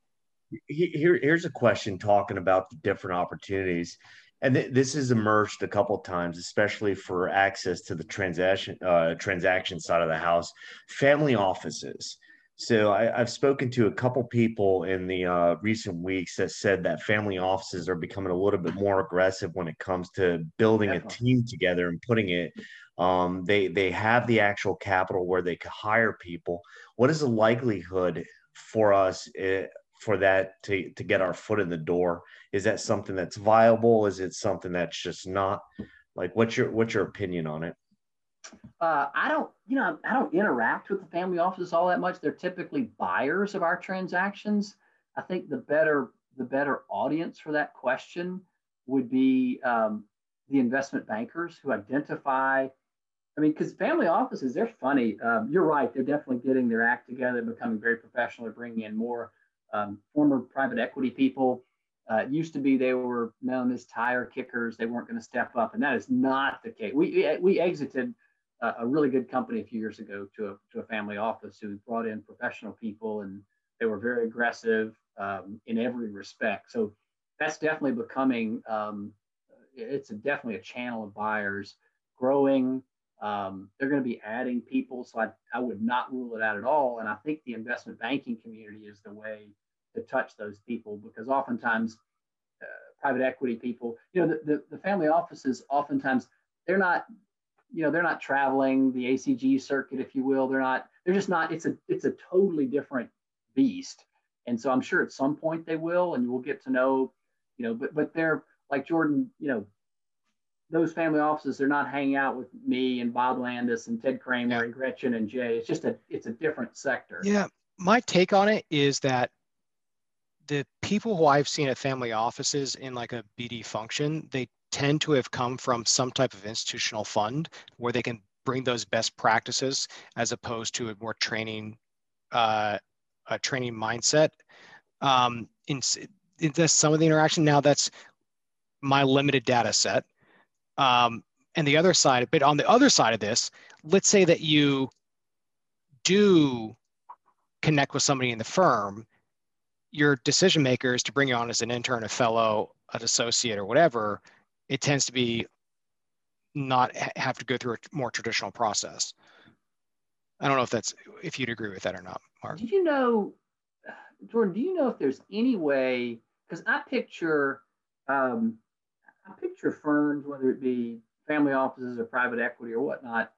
Here, here's a question talking about the different opportunities and th- this has emerged a couple times, especially for access to the transaction uh, transaction side of the house. Family offices. So I, have spoken to a couple people in the uh, recent weeks that said that family offices are becoming a little bit more aggressive when it comes to building a team together and putting it. Um, they they have the actual capital where they could hire people. What is the likelihood for us eh, for that to to get our foot in the door? Is that something that's viable? Is it something that's just not? Like, what's your what's your opinion on it?
Uh, I don't, you know, I don't interact with the family offices all that much. They're typically buyers of our transactions. I think the better the better audience for that question would be um, the investment bankers who identify. I mean, because family offices, they're funny. Um, you're right; they're definitely getting their act together, becoming very professional. Bringing in more um, former private equity people. Uh, it used to be they were known as tire kickers; they weren't going to step up, and that is not the case. We we exited a really good company a few years ago to a, to a family office who brought in professional people and they were very aggressive um, in every respect. So that's definitely becoming, um, it's a, definitely a channel of buyers growing. Um, they're going to be adding people. So I, I would not rule it out at all. And I think the investment banking community is the way to touch those people because oftentimes uh, private equity people, you know, the, the, the family offices, oftentimes they're not you know they're not traveling the ACG circuit, if you will. They're not. They're just not. It's a it's a totally different beast. And so I'm sure at some point they will, and we'll get to know, you know. But but they're like Jordan, you know, those family offices. They're not hanging out with me and Bob Landis and Ted Kramer yeah. and Gretchen and Jay. It's just a it's a different sector.
Yeah, my take on it is that the people who I've seen at family offices in like a BD function, they tend to have come from some type of institutional fund where they can bring those best practices as opposed to a more training uh, a training mindset. Um, in, in this, some of the interaction now that's my limited data set. Um, and the other side but on the other side of this let's say that you do connect with somebody in the firm your decision maker is to bring you on as an intern a fellow an associate or whatever it tends to be not have to go through a more traditional process. I don't know if that's if you'd agree with that or not, Mark.
Do you know, Jordan? Do you know if there's any way? Because I picture, um, I picture firms, whether it be family offices or private equity or whatnot.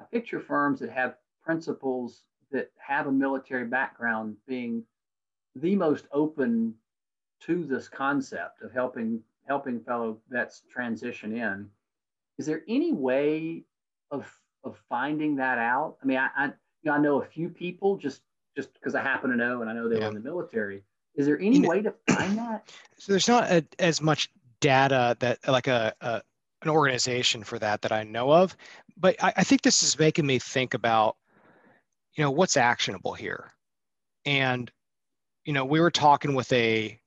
I picture firms that have principals that have a military background being the most open to this concept of helping helping fellow vets transition in. Is there any way of of finding that out? I mean, I, I you know I know a few people just just because I happen to know and I know they yeah. were in the military. Is there any you know, way to find that?
So there's not a, as much data that like a, a, an organization for that that I know of, but I, I think this is making me think about you know what's actionable here, and you know we were talking with a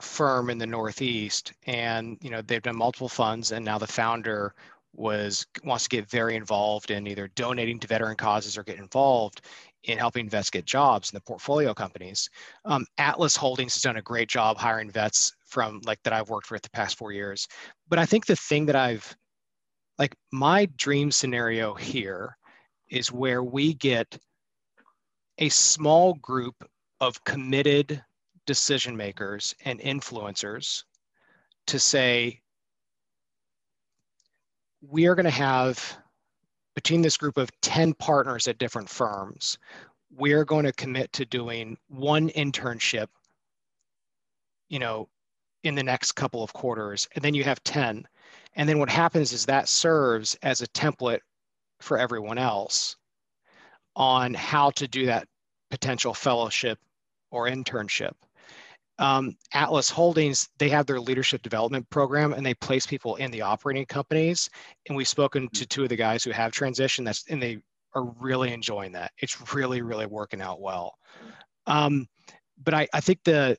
firm in the Northeast, and you know they've done multiple funds, and now the founder was wants to get very involved in either donating to veteran causes or get involved in helping vets get jobs in the portfolio companies. Um, Atlas Holdings has done a great job hiring vets from like that I've worked with the past four years. But I think the thing that I've like my dream scenario here is where we get a small group of committed decision makers and influencers to say, we are going to have between this group of 10 partners at different firms, we are going to commit to doing one internship, you know, in the next couple of quarters. And then you have 10. And then what happens is that serves as a template for everyone else on how to do that potential fellowship or internship. Um, Atlas Holdings, they have their leadership development program and they place people in the operating companies. And we've spoken to two of the guys who have transitioned that's and they are really enjoying that. It's really, really working out well. Um, but I, I think the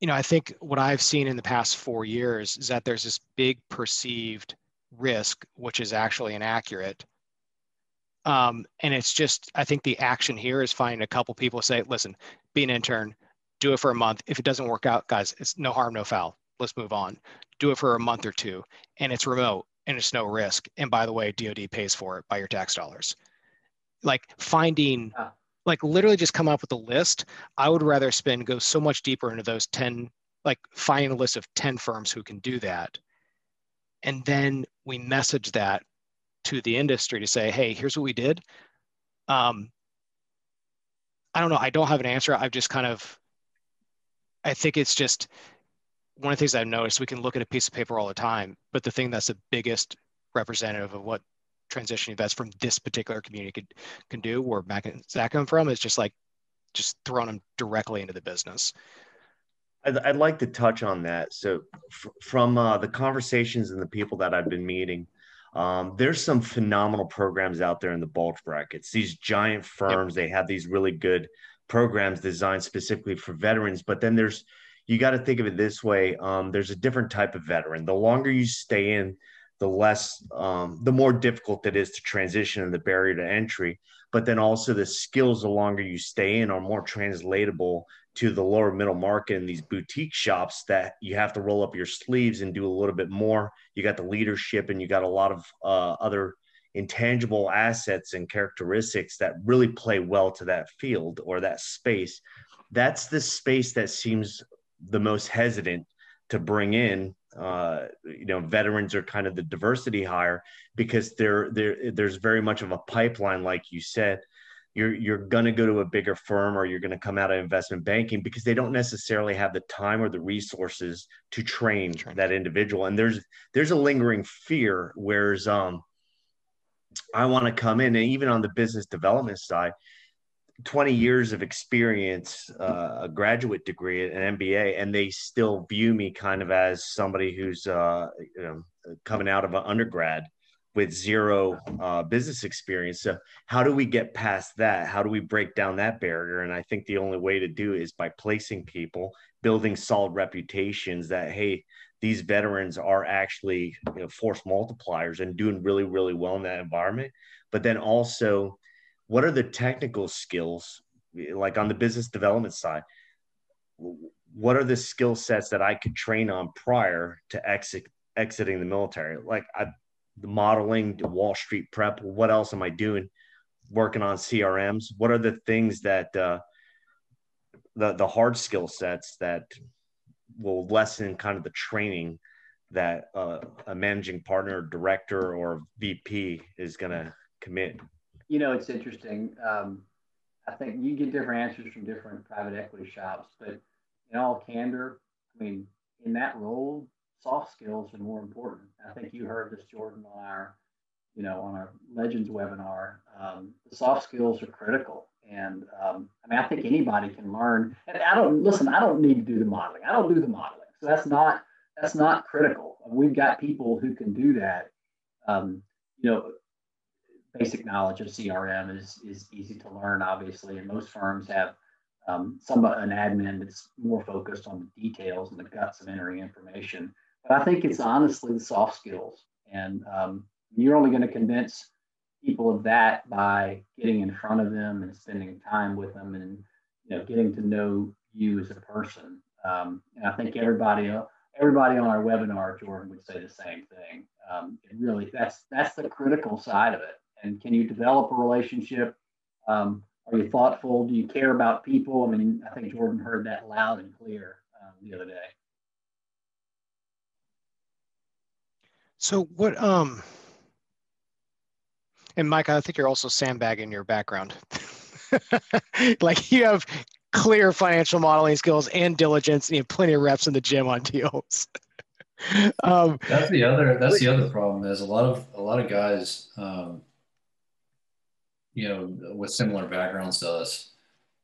you know, I think what I've seen in the past four years is that there's this big perceived risk, which is actually inaccurate. Um, and it's just, I think the action here is finding a couple people say, listen, be an intern, do it for a month. If it doesn't work out, guys, it's no harm, no foul. Let's move on. Do it for a month or two, and it's remote and it's no risk. And by the way, DoD pays for it by your tax dollars. Like finding like literally just come up with a list i would rather spend go so much deeper into those 10 like finding a list of 10 firms who can do that and then we message that to the industry to say hey here's what we did um, i don't know i don't have an answer i've just kind of i think it's just one of the things i've noticed we can look at a piece of paper all the time but the thing that's the biggest representative of what transition events from this particular community could can do where Mac and Zach come from is just like just throwing them directly into the business.
I'd, I'd like to touch on that. So f- from uh, the conversations and the people that I've been meeting, um, there's some phenomenal programs out there in the bulge brackets. These giant firms, yep. they have these really good programs designed specifically for veterans. But then there's you got to think of it this way: um, there's a different type of veteran. The longer you stay in, the less um, the more difficult it is to transition and the barrier to entry but then also the skills the longer you stay in are more translatable to the lower middle market and these boutique shops that you have to roll up your sleeves and do a little bit more you got the leadership and you got a lot of uh, other intangible assets and characteristics that really play well to that field or that space that's the space that seems the most hesitant to bring in uh, you know veterans are kind of the diversity hire because there there there's very much of a pipeline like you said you're you're going to go to a bigger firm or you're going to come out of investment banking because they don't necessarily have the time or the resources to train, train. that individual and there's there's a lingering fear whereas um I want to come in and even on the business development side 20 years of experience, uh, a graduate degree, an MBA, and they still view me kind of as somebody who's uh, you know, coming out of an undergrad with zero uh, business experience. So, how do we get past that? How do we break down that barrier? And I think the only way to do is by placing people, building solid reputations that, hey, these veterans are actually you know, force multipliers and doing really, really well in that environment. But then also, what are the technical skills like on the business development side what are the skill sets that i could train on prior to exit exiting the military? Like I, the modeling the wall street prep what else am i doing? Working on crms what are the things that uh, the the hard skill sets that will lessen kind of the training that uh, a managing partner director or vp is going to commit
you know, it's interesting. Um, I think you get different answers from different private equity shops, but in all candor, I mean, in that role, soft skills are more important. I think you heard this, Jordan, on our, you know, on our Legends webinar. Um, the soft skills are critical, and um, I mean, I think anybody can learn. And I don't listen. I don't need to do the modeling. I don't do the modeling, so that's not that's not critical. We've got people who can do that. Um, you know, basic knowledge of CRM is, is easy to learn, obviously, and most firms have um, some an admin that's more focused on the details and the guts of entering information. But I think it's honestly the soft skills, and um, you're only going to convince people of that by getting in front of them and spending time with them, and you know, getting to know you as a person. Um, and I think everybody everybody on our webinar, Jordan, would say the same thing. Um, it really that's that's the critical side of it and can you develop a relationship? Um, are you thoughtful? Do you care about people? I mean, I think Jordan heard that loud and clear um, the other day.
So what? Um, and Mike, I think you're also sandbagging your background. like you have clear financial modeling skills and diligence, and you have plenty of reps in the gym on deals.
um, that's the other. That's the other problem. Is a lot of a lot of guys um, you know, with similar backgrounds to us,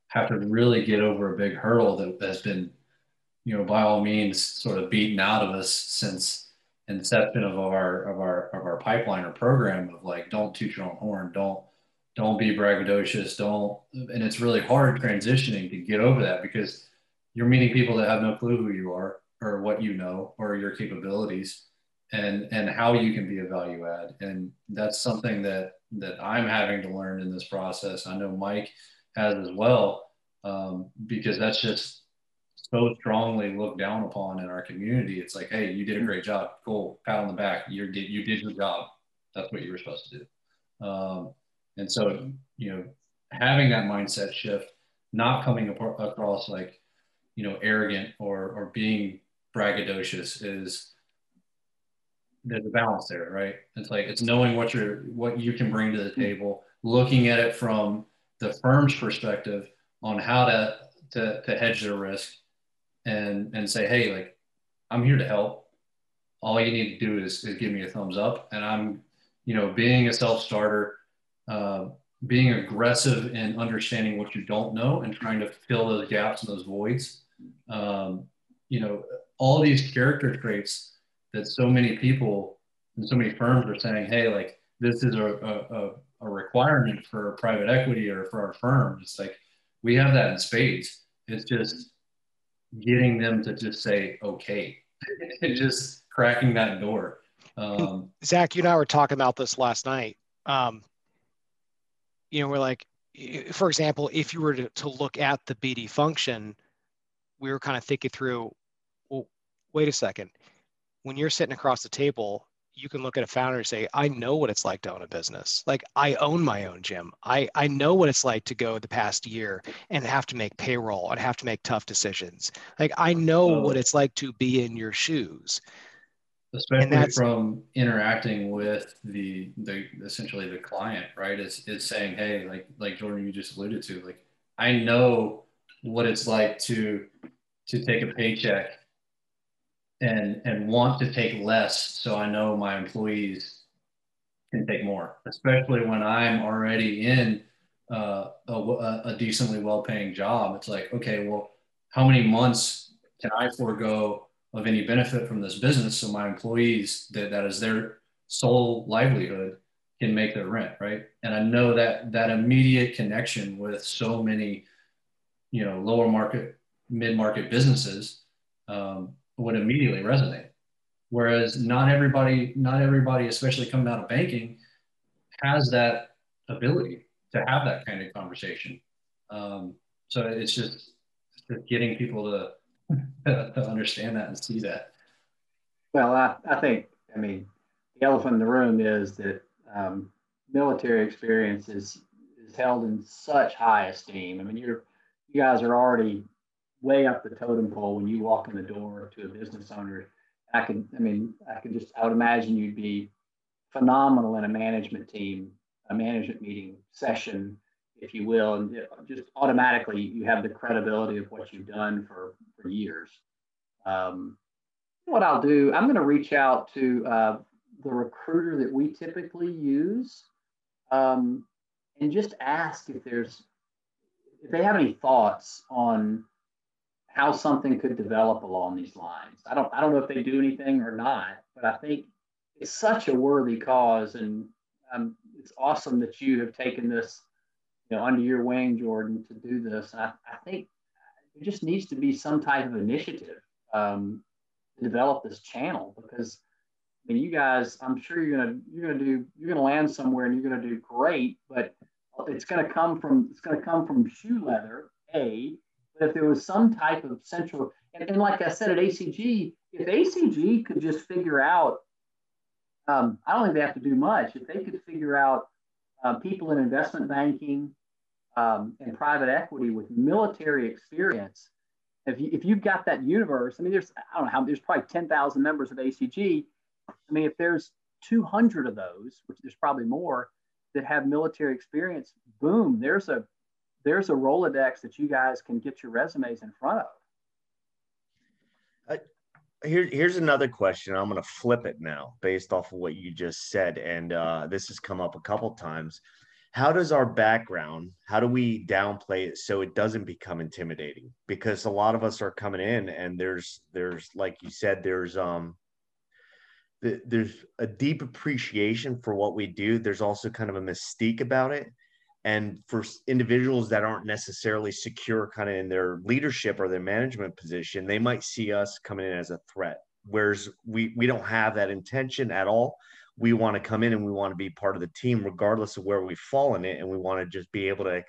have to really get over a big hurdle that has been, you know, by all means, sort of beaten out of us since inception of our of our of our pipeline or program of like, don't toot your own horn, don't don't be braggadocious, don't. And it's really hard transitioning to get over that because you're meeting people that have no clue who you are or what you know or your capabilities and and how you can be a value add and that's something that that i'm having to learn in this process i know mike has as well um, because that's just so strongly looked down upon in our community it's like hey you did a great job. Cool. Pat on the back. You did you did your job. That's what you were supposed to do. Um, and so you know having that mindset shift not coming across like you know arrogant or or being braggadocious is there's a balance there, right? It's like it's knowing what you're what you can bring to the table, looking at it from the firm's perspective on how to to, to hedge their risk and and say, hey, like I'm here to help. All you need to do is, is give me a thumbs up. And I'm, you know, being a self-starter, uh, being aggressive in understanding what you don't know and trying to fill those gaps and those voids. Um, you know, all these character traits that so many people and so many firms are saying, hey, like this is a, a, a requirement for private equity or for our firm. It's like we have that in spades. It's just getting them to just say okay just cracking that door. Um,
Zach, you and I were talking about this last night. Um, you know, we're like, for example, if you were to, to look at the BD function, we were kind of thinking through, well, wait a second when you're sitting across the table, you can look at a founder and say, I know what it's like to own a business. Like I own my own gym. I, I know what it's like to go the past year and have to make payroll and have to make tough decisions. Like I know what it's like to be in your shoes.
Especially from interacting with the the essentially the client, right? Is is saying, hey, like like Jordan, you just alluded to, like I know what it's like to to take a paycheck and and want to take less so I know my employees can take more, especially when I'm already in uh, a, a decently well-paying job. It's like, okay, well, how many months can I forego of any benefit from this business so my employees that, that is their sole livelihood can make their rent, right? And I know that that immediate connection with so many, you know, lower market, mid-market businesses um, would immediately resonate. Whereas not everybody, not everybody, especially coming out of banking, has that ability to have that kind of conversation. Um, so it's just, just getting people to, to understand that and see that.
Well, I, I think, I mean, the elephant in the room is that um, military experience is, is held in such high esteem. I mean, you're, you guys are already way up the totem pole when you walk in the door to a business owner. I could, I mean, I can just, I would imagine you'd be phenomenal in a management team, a management meeting session, if you will, and just automatically you have the credibility of what you've done for, for years. Um, what I'll do, I'm going to reach out to uh, the recruiter that we typically use um, and just ask if there's, if they have any thoughts on how something could develop along these lines. I don't I don't know if they do anything or not, but I think it's such a worthy cause, and um, it's awesome that you have taken this, you know, under your wing, Jordan, to do this. I, I think there just needs to be some type of initiative um, to develop this channel because I mean, you guys, I'm sure you're gonna you're gonna do you're gonna land somewhere and you're gonna do great, but it's gonna come from it's gonna come from shoe leather, a, but if there was some type of central, and, and like I said at ACG, if ACG could just figure out, um, I don't think they have to do much. If they could figure out uh, people in investment banking um, and private equity with military experience, if, you, if you've got that universe, I mean, there's, I don't know how, there's probably 10,000 members of ACG. I mean, if there's 200 of those, which there's probably more, that have military experience, boom, there's a there's a Rolodex that you guys can get your resumes in front of.
Uh, here, here's another question. I'm going to flip it now based off of what you just said. And uh, this has come up a couple times. how does our background how do we downplay it so it doesn't become intimidating because a lot of us are coming in and there's there's like you said there's um there's a deep appreciation for what we do there's also kind of a mystique about it and for individuals that aren't necessarily secure kind of in their leadership or their management position they might see us coming in as a threat. Whereas we we don't have that intention at all. We want to come in and we want to be part of the team regardless of where we fall in it and we want to just be able to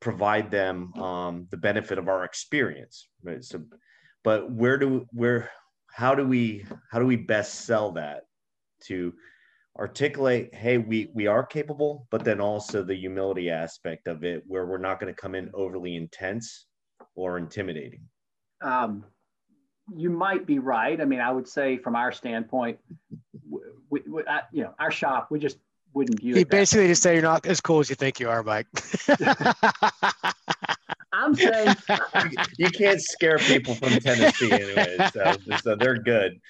provide them um, the benefit of our experience right? So but where do where how do we how do we best sell that to articulate hey we we are capable but then also the humility aspect of it where we're not going to come in overly intense or intimidating
um, you might be right i mean i would say from our standpoint we, we I, you know, our shop, we just wouldn't view
he
it.
basically just say you're not as cool as you think you are, Mike.
I'm saying
you can't scare people from Tennessee anyway, so, so they're good.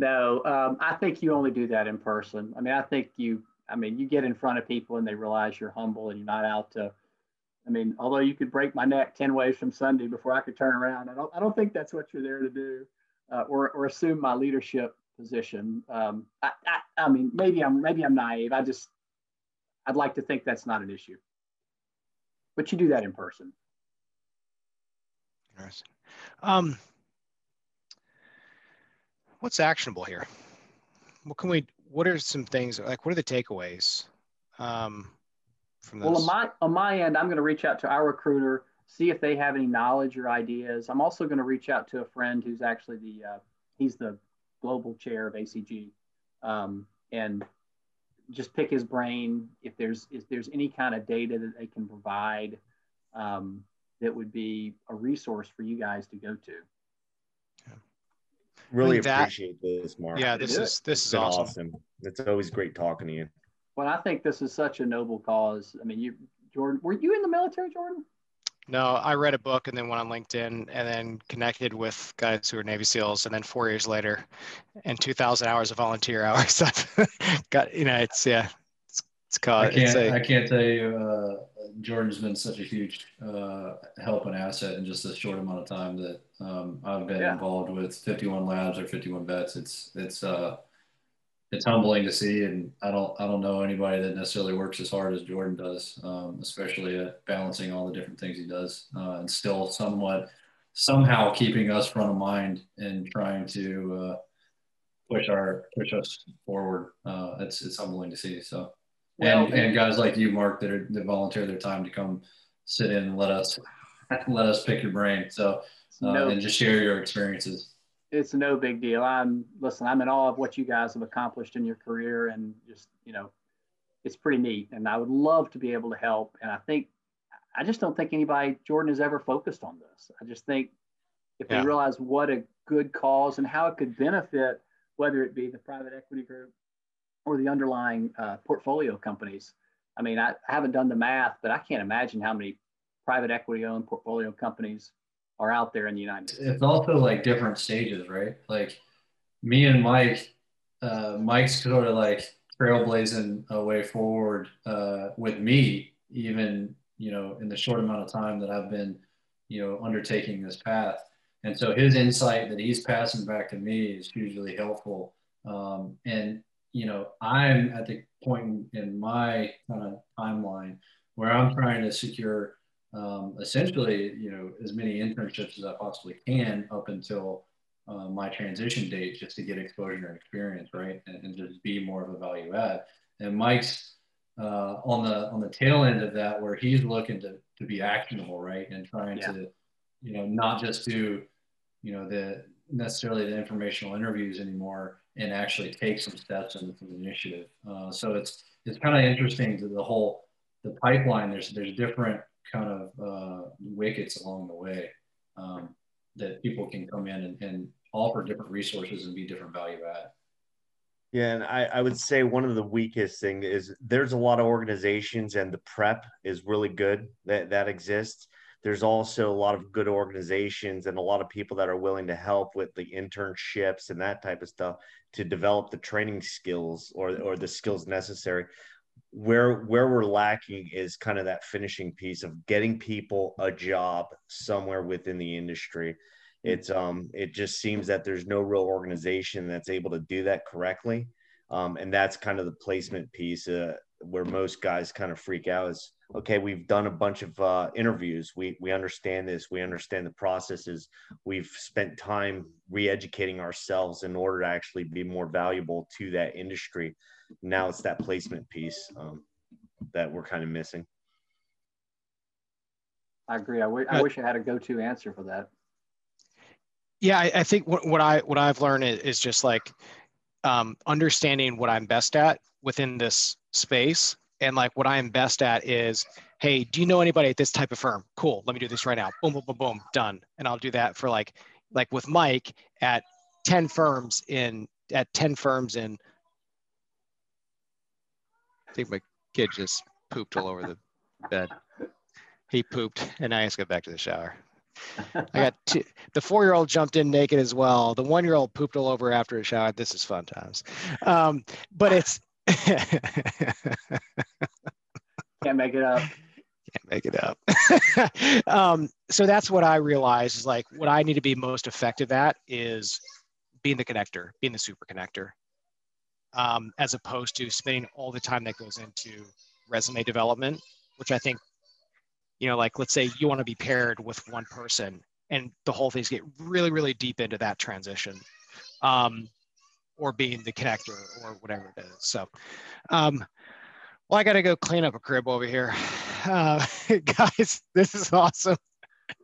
No, um, I think you only do that in person. I mean, I think you, I mean, you get in front of people and they realize you're humble and you're not out to. I mean, although you could break my neck ten ways from Sunday before I could turn around, I don't, I don't think that's what you're there to do, uh, or or assume my leadership position. Um, I, I, I mean, maybe I'm maybe I'm naive. I just I'd like to think that's not an issue. But you do that in person.
Interesting. Um, what's actionable here? What can we? What are some things like? What are the takeaways um, from this?
Well, on my on my end, I'm going to reach out to our recruiter, see if they have any knowledge or ideas. I'm also going to reach out to a friend who's actually the uh, he's the global chair of ACG, um, and just pick his brain if there's if there's any kind of data that they can provide um, that would be a resource for you guys to go to.
Really that, appreciate this, Mark.
Yeah, this is this is awesome. awesome.
It's always great talking to you.
Well, I think this is such a noble cause. I mean, you, Jordan, were you in the military, Jordan?
No, I read a book and then went on LinkedIn and then connected with guys who are Navy SEALs. And then four years later, and 2,000 hours of volunteer hours, I've got, you know, it's, yeah, it's, it's called.
I can't, a, I can't tell you, uh, Jordan's been such a huge uh, help and asset in just a short amount of time that um, I've been yeah. involved with 51 labs or 51 vets. It's, it's, uh, it's humbling to see, and I don't I don't know anybody that necessarily works as hard as Jordan does, um, especially at balancing all the different things he does, uh, and still somewhat somehow keeping us front of mind and trying to uh, push our push us forward. Uh, it's it's humbling to see. So, well, and and guys like you, Mark, that are that volunteer their time to come sit in and let us let us pick your brain. So, uh, no. and just share your experiences
it's no big deal. I'm listen. I'm in awe of what you guys have accomplished in your career, and just you know, it's pretty neat. And I would love to be able to help. And I think I just don't think anybody Jordan has ever focused on this. I just think if yeah. they realize what a good cause and how it could benefit, whether it be the private equity group or the underlying uh, portfolio companies. I mean, I, I haven't done the math, but I can't imagine how many private equity owned portfolio companies are out there in the United States.
It's also like different stages, right? Like me and Mike, uh, Mike's sort of like trailblazing a way forward uh, with me, even you know, in the short amount of time that I've been, you know, undertaking this path. And so his insight that he's passing back to me is hugely helpful. Um, and you know, I'm at the point in my kind of timeline where I'm trying to secure um, essentially, you know, as many internships as I possibly can up until uh, my transition date, just to get exposure and experience, right, and, and just be more of a value add. And Mike's uh, on the on the tail end of that, where he's looking to to be actionable, right, and trying yeah. to, you know, not just do, you know, the necessarily the informational interviews anymore, and actually take some steps in the initiative. Uh, so it's it's kind of interesting to the whole the pipeline. There's there's different kind of uh, wickets along the way um, that people can come in and, and, offer different resources and be different value add.
Yeah, and I, I would say one of the weakest thing is there's a lot of organizations and the prep is really good that that exists. There's also a lot of good organizations and a lot of people that are willing to help with the internships and that type of stuff to develop the training skills or or the skills necessary where where we're lacking is kind of that finishing piece of getting people a job somewhere within the industry. It's um it just seems that there's no real organization that's able to do that correctly. Um, and that's kind of the placement piece uh, where most guys kind of freak out is okay we've done a bunch of uh, interviews. We we understand this. We understand the processes. We've spent time re-educating ourselves in order to actually be more valuable to that industry now it's that placement piece um, that we're kind of missing.
I agree. I, w- I wish I had a go-to answer for that.
Yeah, I, I think what, what, I what I've learned is, is just like um, understanding what I'm best at within this space, and like what I am best at is, hey, do you know anybody at this type of firm? Cool, let me do this right now. Boom, boom, boom, boom, done. And I'll do that for like like with Mike at ten firms in at ten firms in I think my kid just pooped all over the bed. He pooped, and I just got back to the shower. I got two, the four-year-old jumped in naked as well. The one-year-old pooped all over after a shower. This is fun times, um, but it's
can't make it up.
Can't make it up. um, so that's what I realized is like what I need to be most effective at is being the connector, being the super connector um, as opposed to spending all the time that goes into resume development, which I think, you know, like let's say you want to be paired with one person and the whole thing's get really, really deep into that transition. Um, or being the connector or whatever it is. So, um, well, I got to go clean up a crib over here. Uh, guys, this is awesome.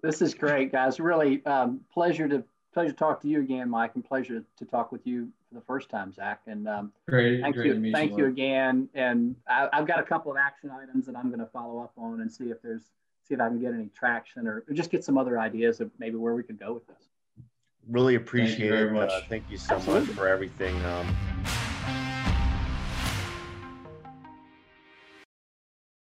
This is great, guys. Really um, pleasure to pleasure to talk to you again, Mike, and pleasure to talk with you for the first time, Zach. And um,
great,
thank
great
you, thank you again. And I, have got a couple of action items that I'm going to follow up on and see if there's see if I can get any traction or, or just get some other ideas of maybe where we could go with this.
Really appreciate thank it. Uh, thank you so Absolutely. much for everything. Um,